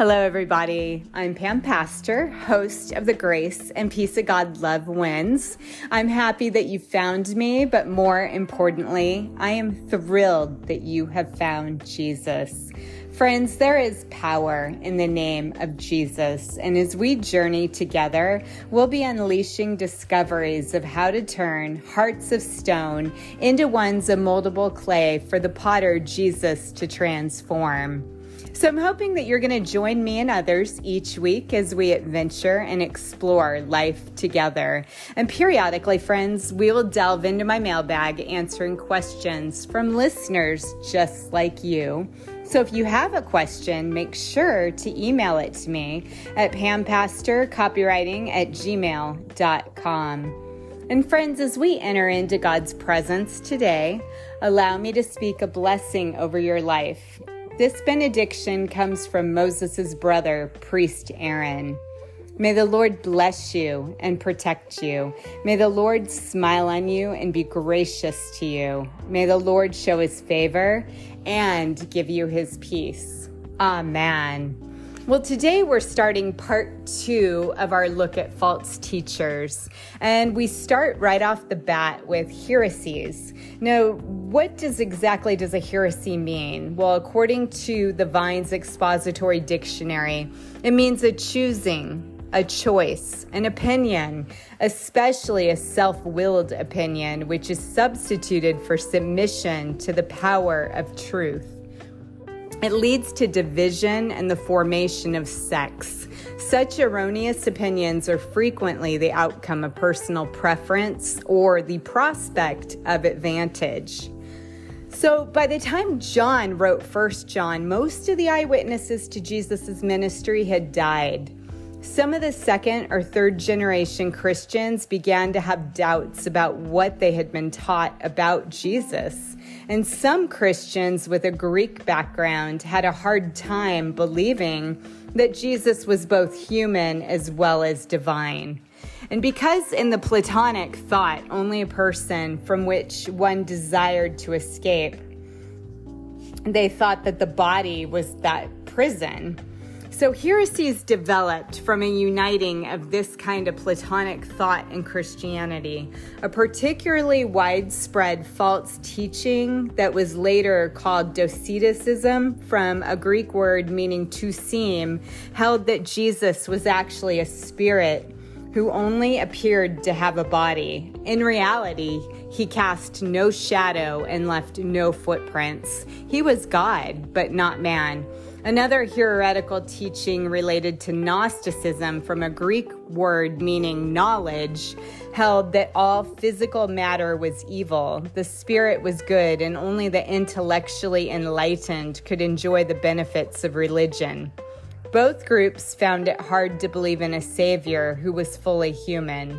Hello, everybody. I'm Pam Pastor, host of the Grace and Peace of God Love Wins. I'm happy that you found me, but more importantly, I am thrilled that you have found Jesus. Friends, there is power in the name of Jesus. And as we journey together, we'll be unleashing discoveries of how to turn hearts of stone into ones of moldable clay for the potter Jesus to transform. So I'm hoping that you're going to join me and others each week as we adventure and explore life together. And periodically, friends, we will delve into my mailbag answering questions from listeners just like you. So if you have a question, make sure to email it to me at pampastorcopywriting at gmail.com. And friends, as we enter into God's presence today, allow me to speak a blessing over your life. This benediction comes from Moses' brother, priest Aaron. May the Lord bless you and protect you. May the Lord smile on you and be gracious to you. May the Lord show his favor and give you his peace. Amen. Well, today we're starting part two of our look at false teachers. And we start right off the bat with heresies. Now, what does exactly does a heresy mean? Well, according to the Vine's Expository Dictionary, it means a choosing, a choice, an opinion, especially a self willed opinion, which is substituted for submission to the power of truth. It leads to division and the formation of sects. Such erroneous opinions are frequently the outcome of personal preference or the prospect of advantage. So, by the time John wrote First John, most of the eyewitnesses to Jesus' ministry had died. Some of the second or third generation Christians began to have doubts about what they had been taught about Jesus. And some Christians with a Greek background had a hard time believing that Jesus was both human as well as divine. And because in the Platonic thought, only a person from which one desired to escape, they thought that the body was that prison. So heresies developed from a uniting of this kind of Platonic thought in Christianity, a particularly widespread false teaching that was later called Doceticism, from a Greek word meaning to seem, held that Jesus was actually a spirit who only appeared to have a body. In reality, he cast no shadow and left no footprints. He was God, but not man. Another heretical teaching related to Gnosticism from a Greek word meaning knowledge held that all physical matter was evil, the spirit was good, and only the intellectually enlightened could enjoy the benefits of religion. Both groups found it hard to believe in a savior who was fully human.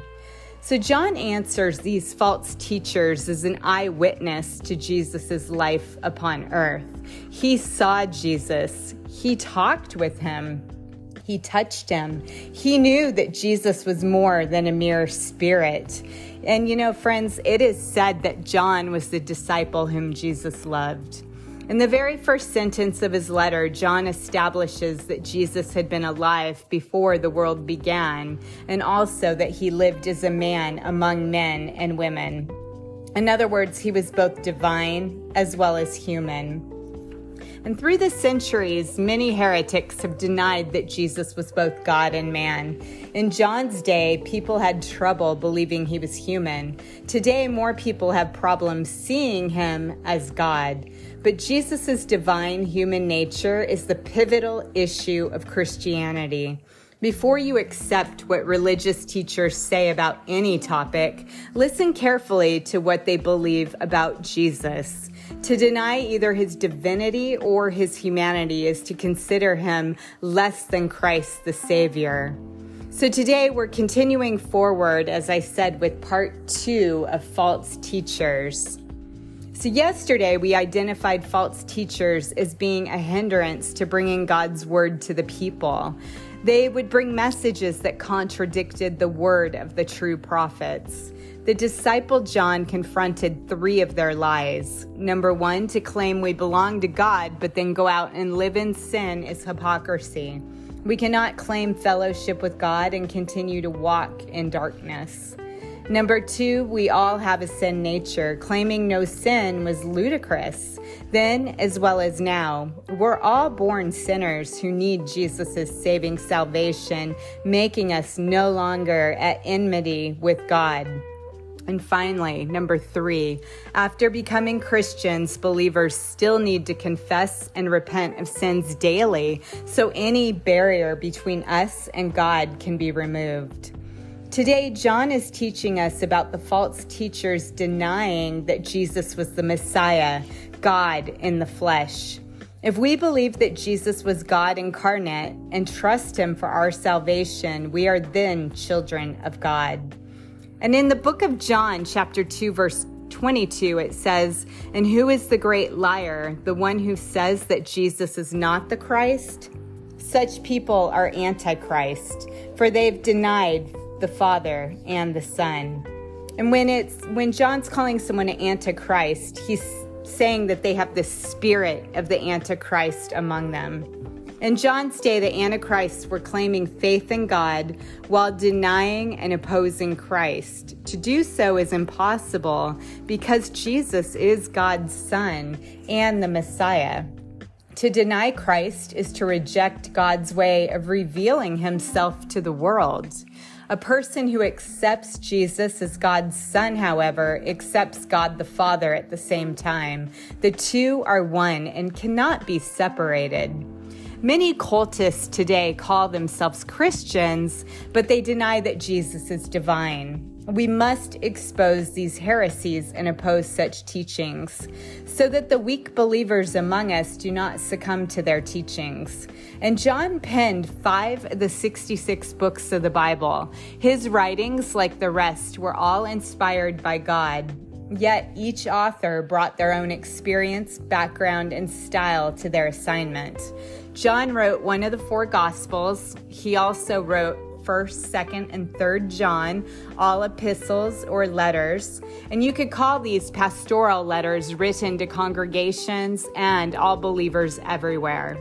So, John answers these false teachers as an eyewitness to Jesus' life upon earth. He saw Jesus, he talked with him, he touched him. He knew that Jesus was more than a mere spirit. And you know, friends, it is said that John was the disciple whom Jesus loved. In the very first sentence of his letter, John establishes that Jesus had been alive before the world began, and also that he lived as a man among men and women. In other words, he was both divine as well as human. And through the centuries, many heretics have denied that Jesus was both God and man. In John's day, people had trouble believing he was human. Today, more people have problems seeing him as God. But Jesus' divine human nature is the pivotal issue of Christianity. Before you accept what religious teachers say about any topic, listen carefully to what they believe about Jesus. To deny either his divinity or his humanity is to consider him less than Christ the Savior. So today we're continuing forward, as I said, with part two of false teachers. So, yesterday we identified false teachers as being a hindrance to bringing God's word to the people. They would bring messages that contradicted the word of the true prophets. The disciple John confronted three of their lies. Number one, to claim we belong to God, but then go out and live in sin is hypocrisy. We cannot claim fellowship with God and continue to walk in darkness. Number two, we all have a sin nature. Claiming no sin was ludicrous. Then, as well as now, we're all born sinners who need Jesus' saving salvation, making us no longer at enmity with God. And finally, number three, after becoming Christians, believers still need to confess and repent of sins daily so any barrier between us and God can be removed. Today, John is teaching us about the false teachers denying that Jesus was the Messiah, God in the flesh. If we believe that Jesus was God incarnate and trust Him for our salvation, we are then children of God. And in the book of John, chapter 2, verse 22, it says, And who is the great liar? The one who says that Jesus is not the Christ? Such people are antichrist, for they've denied the Father and the Son. And when it's when John's calling someone an antichrist, he's saying that they have the spirit of the antichrist among them. In John's day, the antichrists were claiming faith in God while denying and opposing Christ. To do so is impossible because Jesus is God's Son and the Messiah. To deny Christ is to reject God's way of revealing himself to the world. A person who accepts Jesus as God's Son, however, accepts God the Father at the same time. The two are one and cannot be separated. Many cultists today call themselves Christians, but they deny that Jesus is divine. We must expose these heresies and oppose such teachings so that the weak believers among us do not succumb to their teachings. And John penned five of the 66 books of the Bible. His writings, like the rest, were all inspired by God. Yet each author brought their own experience, background, and style to their assignment. John wrote one of the four Gospels. He also wrote 1st, 2nd, and 3rd John, all epistles or letters. And you could call these pastoral letters written to congregations and all believers everywhere.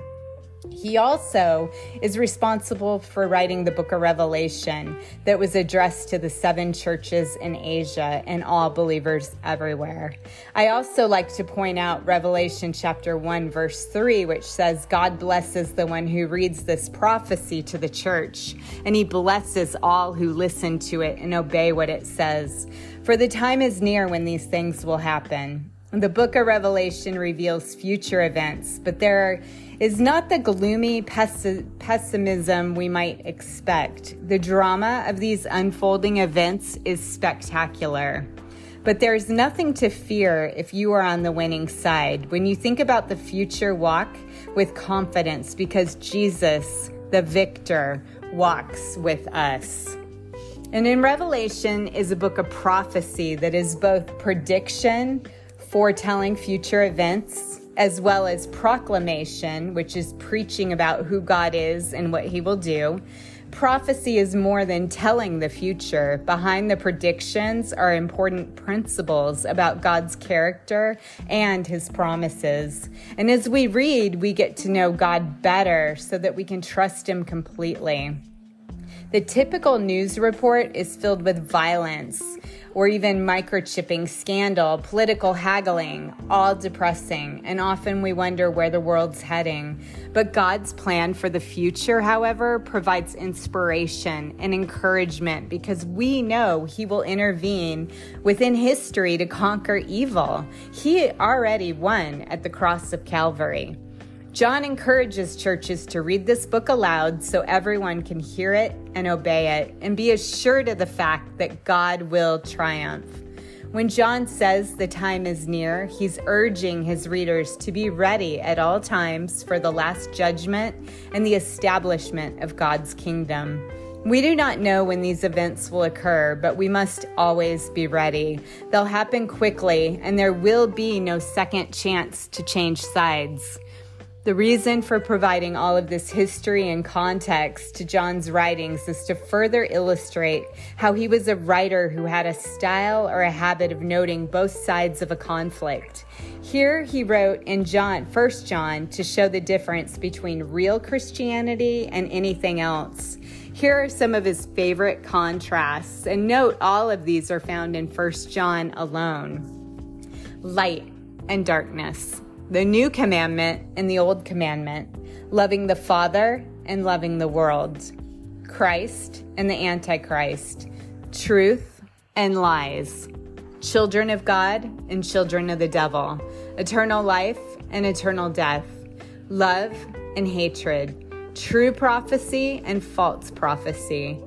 He also is responsible for writing the book of Revelation that was addressed to the seven churches in Asia and all believers everywhere. I also like to point out Revelation chapter 1, verse 3, which says, God blesses the one who reads this prophecy to the church, and he blesses all who listen to it and obey what it says. For the time is near when these things will happen. The book of Revelation reveals future events, but there is not the gloomy pessimism we might expect. The drama of these unfolding events is spectacular. But there's nothing to fear if you are on the winning side. When you think about the future, walk with confidence because Jesus, the victor, walks with us. And in Revelation is a book of prophecy that is both prediction, foretelling future events, as well as proclamation, which is preaching about who God is and what he will do. Prophecy is more than telling the future. Behind the predictions are important principles about God's character and his promises. And as we read, we get to know God better so that we can trust him completely. The typical news report is filled with violence, or even microchipping scandal, political haggling, all depressing, and often we wonder where the world's heading. But God's plan for the future, however, provides inspiration and encouragement because we know He will intervene within history to conquer evil. He already won at the cross of Calvary. John encourages churches to read this book aloud so everyone can hear it and obey it and be assured of the fact that God will triumph. When John says the time is near, he's urging his readers to be ready at all times for the last judgment and the establishment of God's kingdom. We do not know when these events will occur, but we must always be ready. They'll happen quickly, and there will be no second chance to change sides. The reason for providing all of this history and context to John's writings is to further illustrate how he was a writer who had a style or a habit of noting both sides of a conflict. Here he wrote in John, 1 John, to show the difference between real Christianity and anything else. Here are some of his favorite contrasts, and note all of these are found in 1 John alone. Light and darkness the new commandment and the old commandment, loving the Father and loving the world, Christ and the Antichrist, truth and lies, children of God and children of the devil, eternal life and eternal death, love and hatred, true prophecy and false prophecy,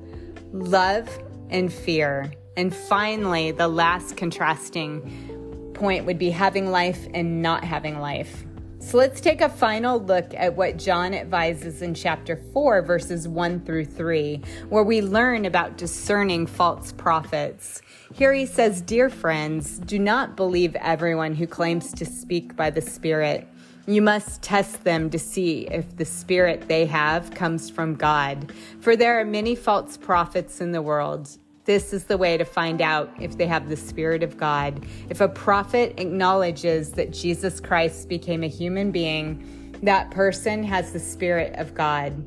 love and fear. And finally, the last contrasting point would be having life and not having life. So let's take a final look at what John advises in chapter 4, verses 1 through 3, where we learn about discerning false prophets. Here he says, Dear friends, do not believe everyone who claims to speak by the Spirit. You must test them to see if the spirit they have comes from God. For there are many false prophets in the world. This is the way to find out if they have the Spirit of God. If a prophet acknowledges that Jesus Christ became a human being, that person has the Spirit of God.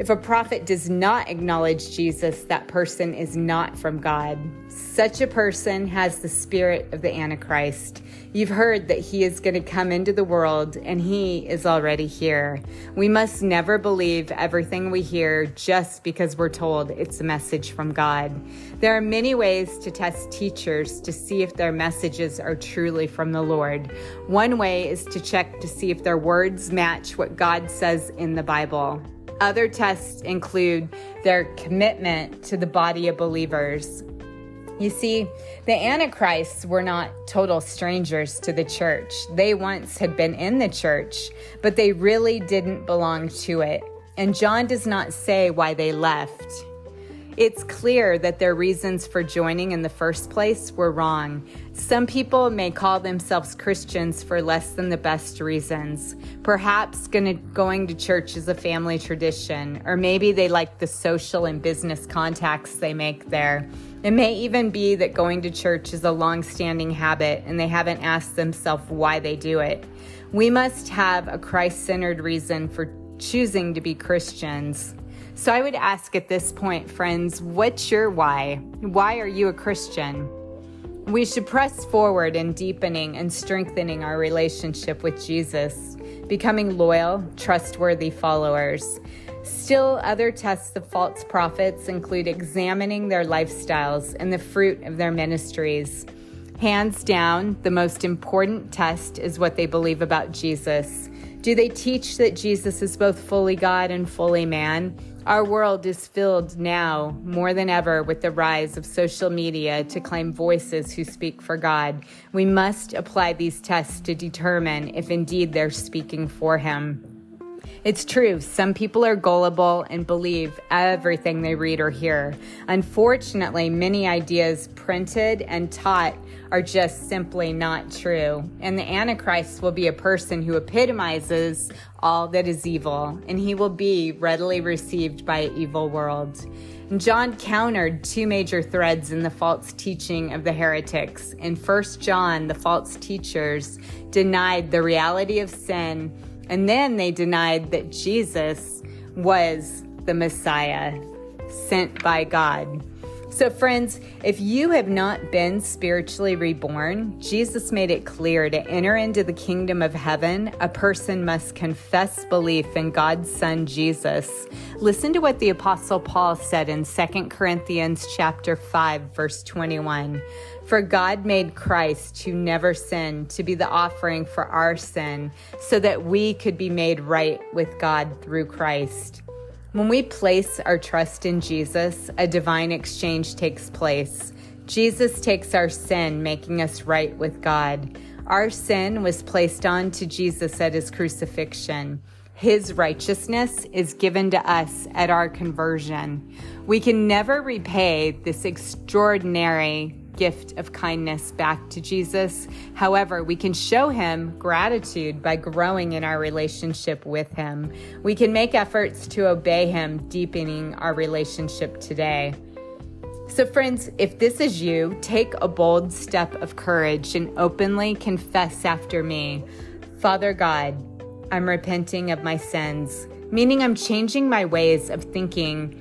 If a prophet does not acknowledge Jesus, that person is not from God. Such a person has the spirit of the Antichrist. You've heard that he is going to come into the world and he is already here. We must never believe everything we hear just because we're told it's a message from God. There are many ways to test teachers to see if their messages are truly from the Lord. One way is to check to see if their words match what God says in the Bible. Other tests include their commitment to the body of believers. You see, the Antichrists were not total strangers to the church. They once had been in the church, but they really didn't belong to it. And John does not say why they left. It's clear that their reasons for joining in the first place were wrong. Some people may call themselves Christians for less than the best reasons. Perhaps going to church is a family tradition, or maybe they like the social and business contacts they make there. It may even be that going to church is a long standing habit and they haven't asked themselves why they do it. We must have a Christ centered reason for choosing to be Christians. So I would ask at this point, friends, what's your why? Why are you a Christian? We should press forward in deepening and strengthening our relationship with Jesus, becoming loyal, trustworthy followers. Still, other tests of false prophets include examining their lifestyles and the fruit of their ministries. Hands down, the most important test is what they believe about Jesus. Do they teach that Jesus is both fully God and fully man? Our world is filled now more than ever with the rise of social media to claim voices who speak for God. We must apply these tests to determine if indeed they're speaking for Him. It's true, some people are gullible and believe everything they read or hear. Unfortunately, many ideas printed and taught are just simply not true. And the Antichrist will be a person who epitomizes all that is evil, and he will be readily received by an evil world. John countered two major threads in the false teaching of the heretics. In 1 John, the false teachers denied the reality of sin, and then they denied that Jesus was the Messiah sent by God. So, friends, if you have not been spiritually reborn, Jesus made it clear to enter into the kingdom of heaven, a person must confess belief in God's Son Jesus. Listen to what the apostle Paul said in 2 Corinthians chapter 5 verse 21. For God made Christ, who never sinned, to be the offering for our sin, so that we could be made right with God through Christ. When we place our trust in Jesus, a divine exchange takes place. Jesus takes our sin, making us right with God. Our sin was placed on to Jesus at his crucifixion. His righteousness is given to us at our conversion. We can never repay this extraordinary gift of kindness back to Jesus. However, we can show him gratitude by growing in our relationship with him. We can make efforts to obey him, deepening our relationship today. So, friends, if this is you, take a bold step of courage and openly confess after me Father God, I'm repenting of my sins, meaning I'm changing my ways of thinking.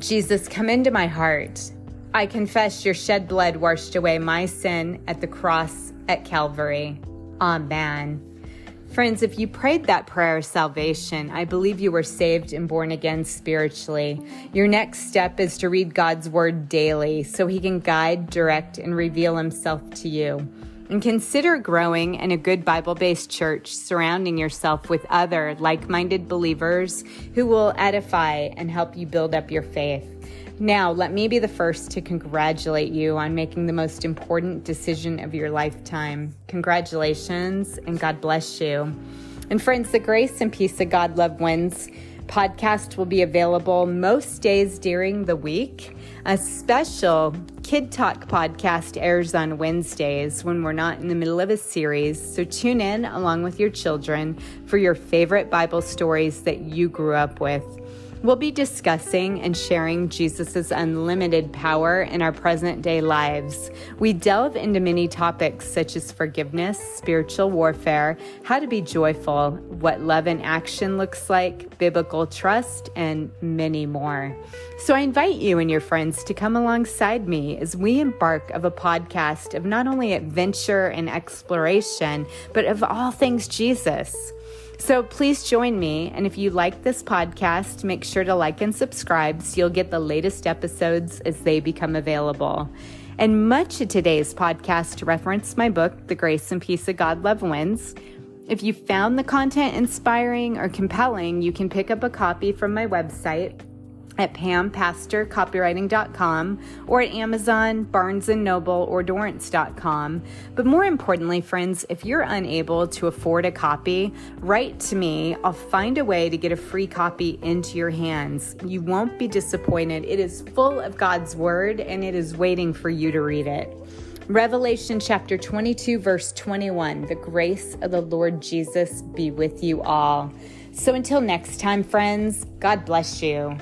Jesus, come into my heart. I confess your shed blood washed away my sin at the cross at Calvary. Amen. Friends, if you prayed that prayer of salvation, I believe you were saved and born again spiritually. Your next step is to read God's word daily so he can guide, direct, and reveal himself to you. And consider growing in a good Bible based church, surrounding yourself with other like minded believers who will edify and help you build up your faith. Now, let me be the first to congratulate you on making the most important decision of your lifetime. Congratulations, and God bless you. And friends, the grace and peace of God love wins podcast will be available most days during the week. A special Kid Talk podcast airs on Wednesdays when we're not in the middle of a series. So tune in along with your children for your favorite Bible stories that you grew up with. We'll be discussing and sharing Jesus' unlimited power in our present day lives. We delve into many topics such as forgiveness, spiritual warfare, how to be joyful, what love in action looks like, biblical trust, and many more. So I invite you and your friends to come alongside me as we embark of a podcast of not only adventure and exploration, but of all things Jesus. So please join me. And if you like this podcast, make sure to like and subscribe so you'll get the latest episodes as they become available. And much of today's podcast reference my book, The Grace and Peace of God Love Wins. If you found the content inspiring or compelling, you can pick up a copy from my website at pampastorcopywriting.com or at Amazon, Barnes & Noble, or Dorrance.com. But more importantly, friends, if you're unable to afford a copy, write to me. I'll find a way to get a free copy into your hands. You won't be disappointed. It is full of God's Word and it is waiting for you to read it. Revelation chapter 22, verse 21 The grace of the Lord Jesus be with you all. So until next time, friends, God bless you.